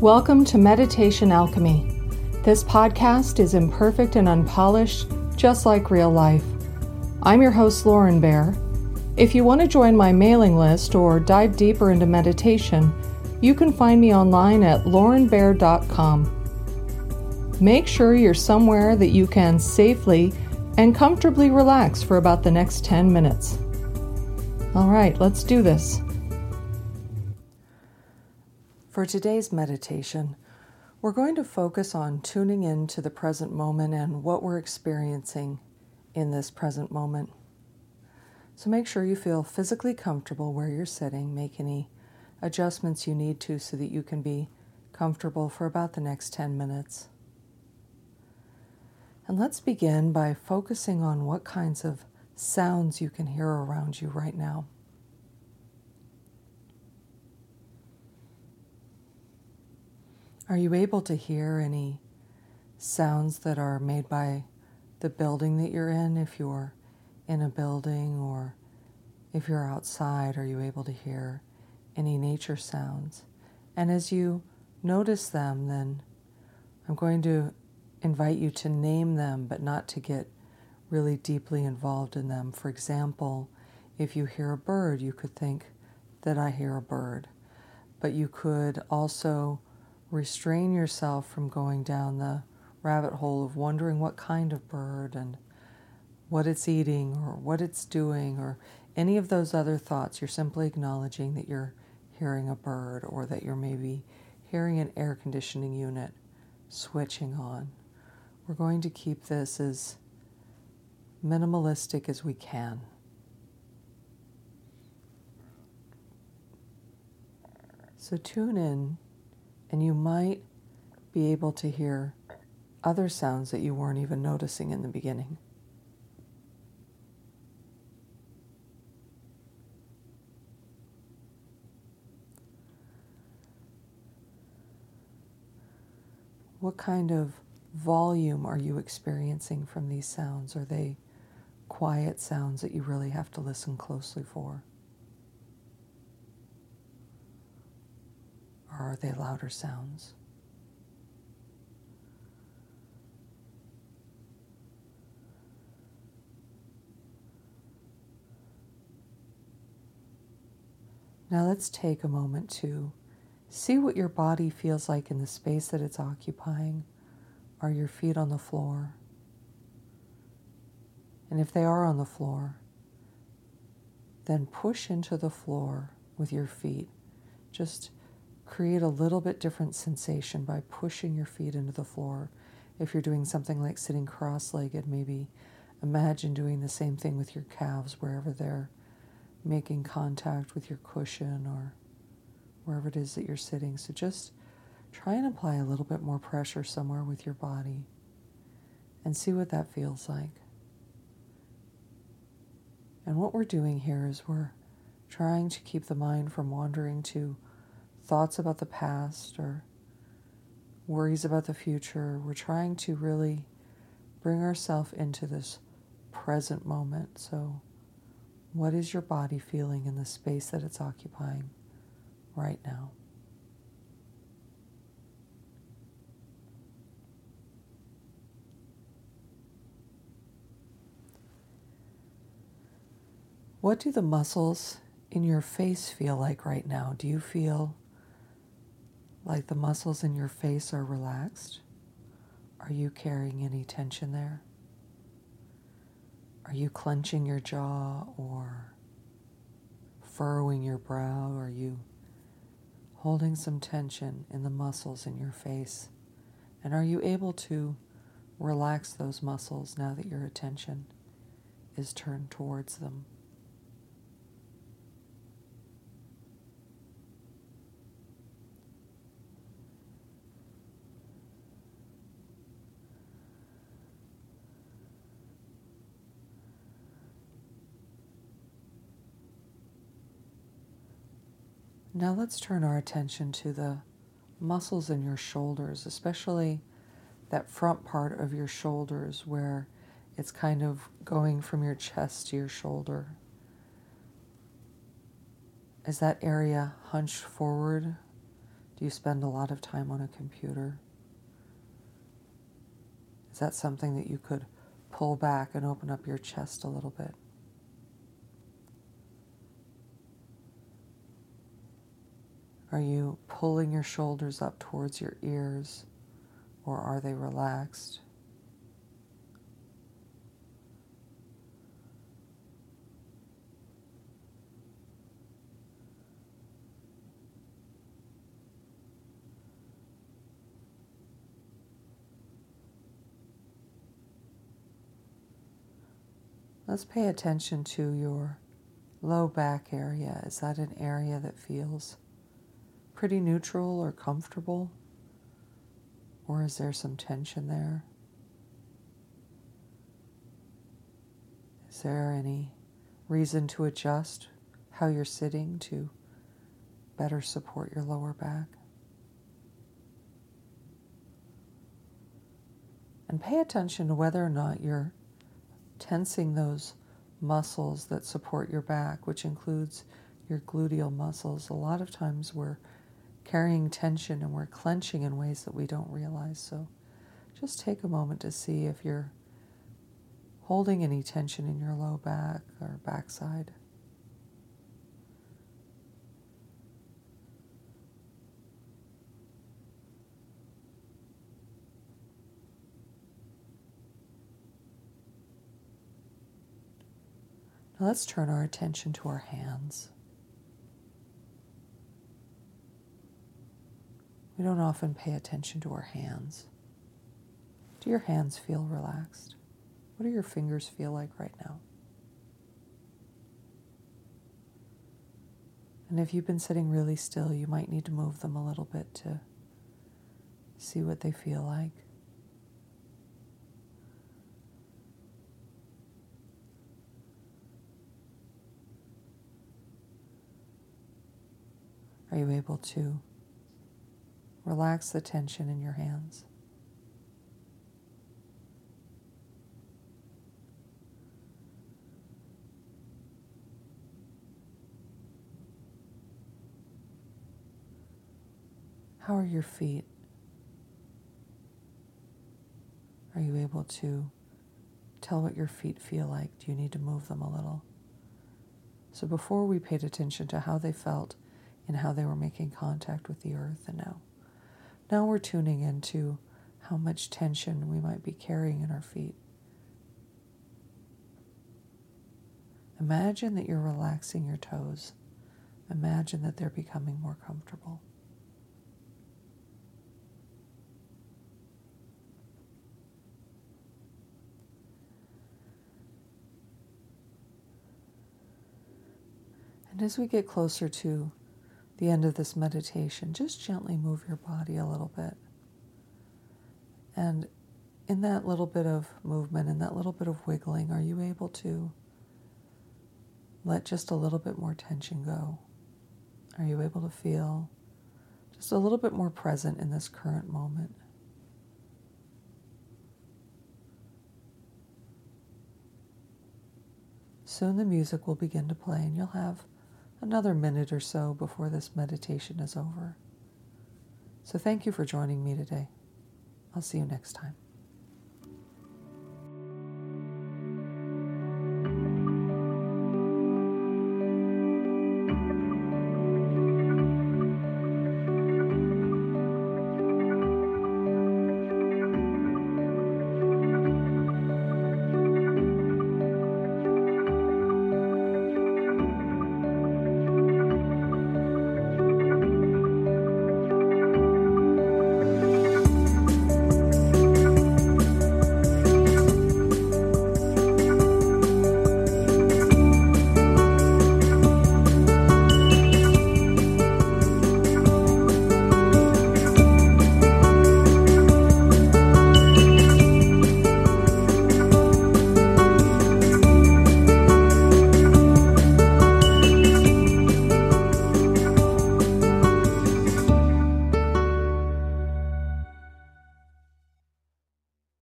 Welcome to Meditation Alchemy. This podcast is imperfect and unpolished, just like real life. I'm your host, Lauren Bear. If you want to join my mailing list or dive deeper into meditation, you can find me online at laurenbear.com. Make sure you're somewhere that you can safely and comfortably relax for about the next 10 minutes. All right, let's do this. For today's meditation, we're going to focus on tuning in to the present moment and what we're experiencing in this present moment. So make sure you feel physically comfortable where you're sitting. Make any adjustments you need to so that you can be comfortable for about the next 10 minutes. And let's begin by focusing on what kinds of sounds you can hear around you right now. Are you able to hear any sounds that are made by the building that you're in? If you're in a building or if you're outside, are you able to hear any nature sounds? And as you notice them, then I'm going to invite you to name them, but not to get really deeply involved in them. For example, if you hear a bird, you could think that I hear a bird. But you could also restrain yourself from going down the rabbit hole of wondering what kind of bird and what it's eating or what it's doing or any of those other thoughts. You're simply acknowledging that you're hearing a bird or that you're maybe hearing an air conditioning unit switching on. We're going to keep this as minimalistic as we can. So tune in and you might be able to hear other sounds that you weren't even noticing in the beginning. What kind of volume are you experiencing from these sounds? Are they quiet sounds that you really have to listen closely for? Or are they louder sounds? Now let's take a moment to see what your body feels like in the space that it's occupying. Are your feet on the floor? And if they are on the floor, then push into the floor with your feet. Just create a little bit different sensation by pushing your feet into the floor. If you're doing something like sitting cross legged, maybe imagine doing the same thing with your calves wherever they're making contact with your cushion or wherever it is that you're sitting. So just try and apply a little bit more pressure somewhere with your body and see what that feels like. And what we're doing here is we're trying to keep the mind from wandering to thoughts about the past or worries about the future. We're trying to really bring ourselves into this present moment. So, what is your body feeling in the space that it's occupying right now? What do the muscles in your face feel like right now? Do you feel like the muscles in your face are relaxed? Are you carrying any tension there? Are you clenching your jaw or furrowing your brow? Are you holding some tension in the muscles in your face? And are you able to relax those muscles now that your attention is turned towards them? Now let's turn our attention to the muscles in your shoulders, especially that front part of your shoulders where it's kind of going from your chest to your shoulder. Is that area hunched forward Do you spend a lot of time on a computer? Is that something that you could pull back and open up your chest a little bit? Are you pulling your shoulders up towards your ears or are they relaxed? Let's pay attention to your low back area. Is that an area that feels pretty neutral or comfortable? Or is there some tension there? Is there any reason to adjust how you're sitting to better support your lower back? And pay attention to whether or not you're tensing those muscles that support your back, which includes your gluteal muscles. A lot of times we're carrying tension and we're clenching in ways that we don't realize. So just take a moment to see if you're holding any tension in your low back or backside. Now let's turn our attention to our hands. We don't often pay attention to our hands. Do your hands feel relaxed? What do your fingers feel like right now? And if you've been sitting really still, you might need to move them a little bit to see what they feel like. Are you able to relax the tension in your hands? How are your feet? Are you able to tell what your feet feel like? Do you need to move them a little? So before we paid attention to how they felt, and how they were making contact with the earth. And now, now we're tuning into how much tension we might be carrying in our feet. Imagine that you're relaxing your toes. Imagine that they're becoming more comfortable. And as we get closer to the end of this meditation, just gently move your body a little bit. And in that little bit of movement, in that little bit of wiggling, are you able to let just a little bit more tension go? Are you able to feel just a little bit more present in this current moment? Soon the music will begin to play, and you'll have another minute or so before this meditation is over. So thank you for joining me today. I'll see you next time.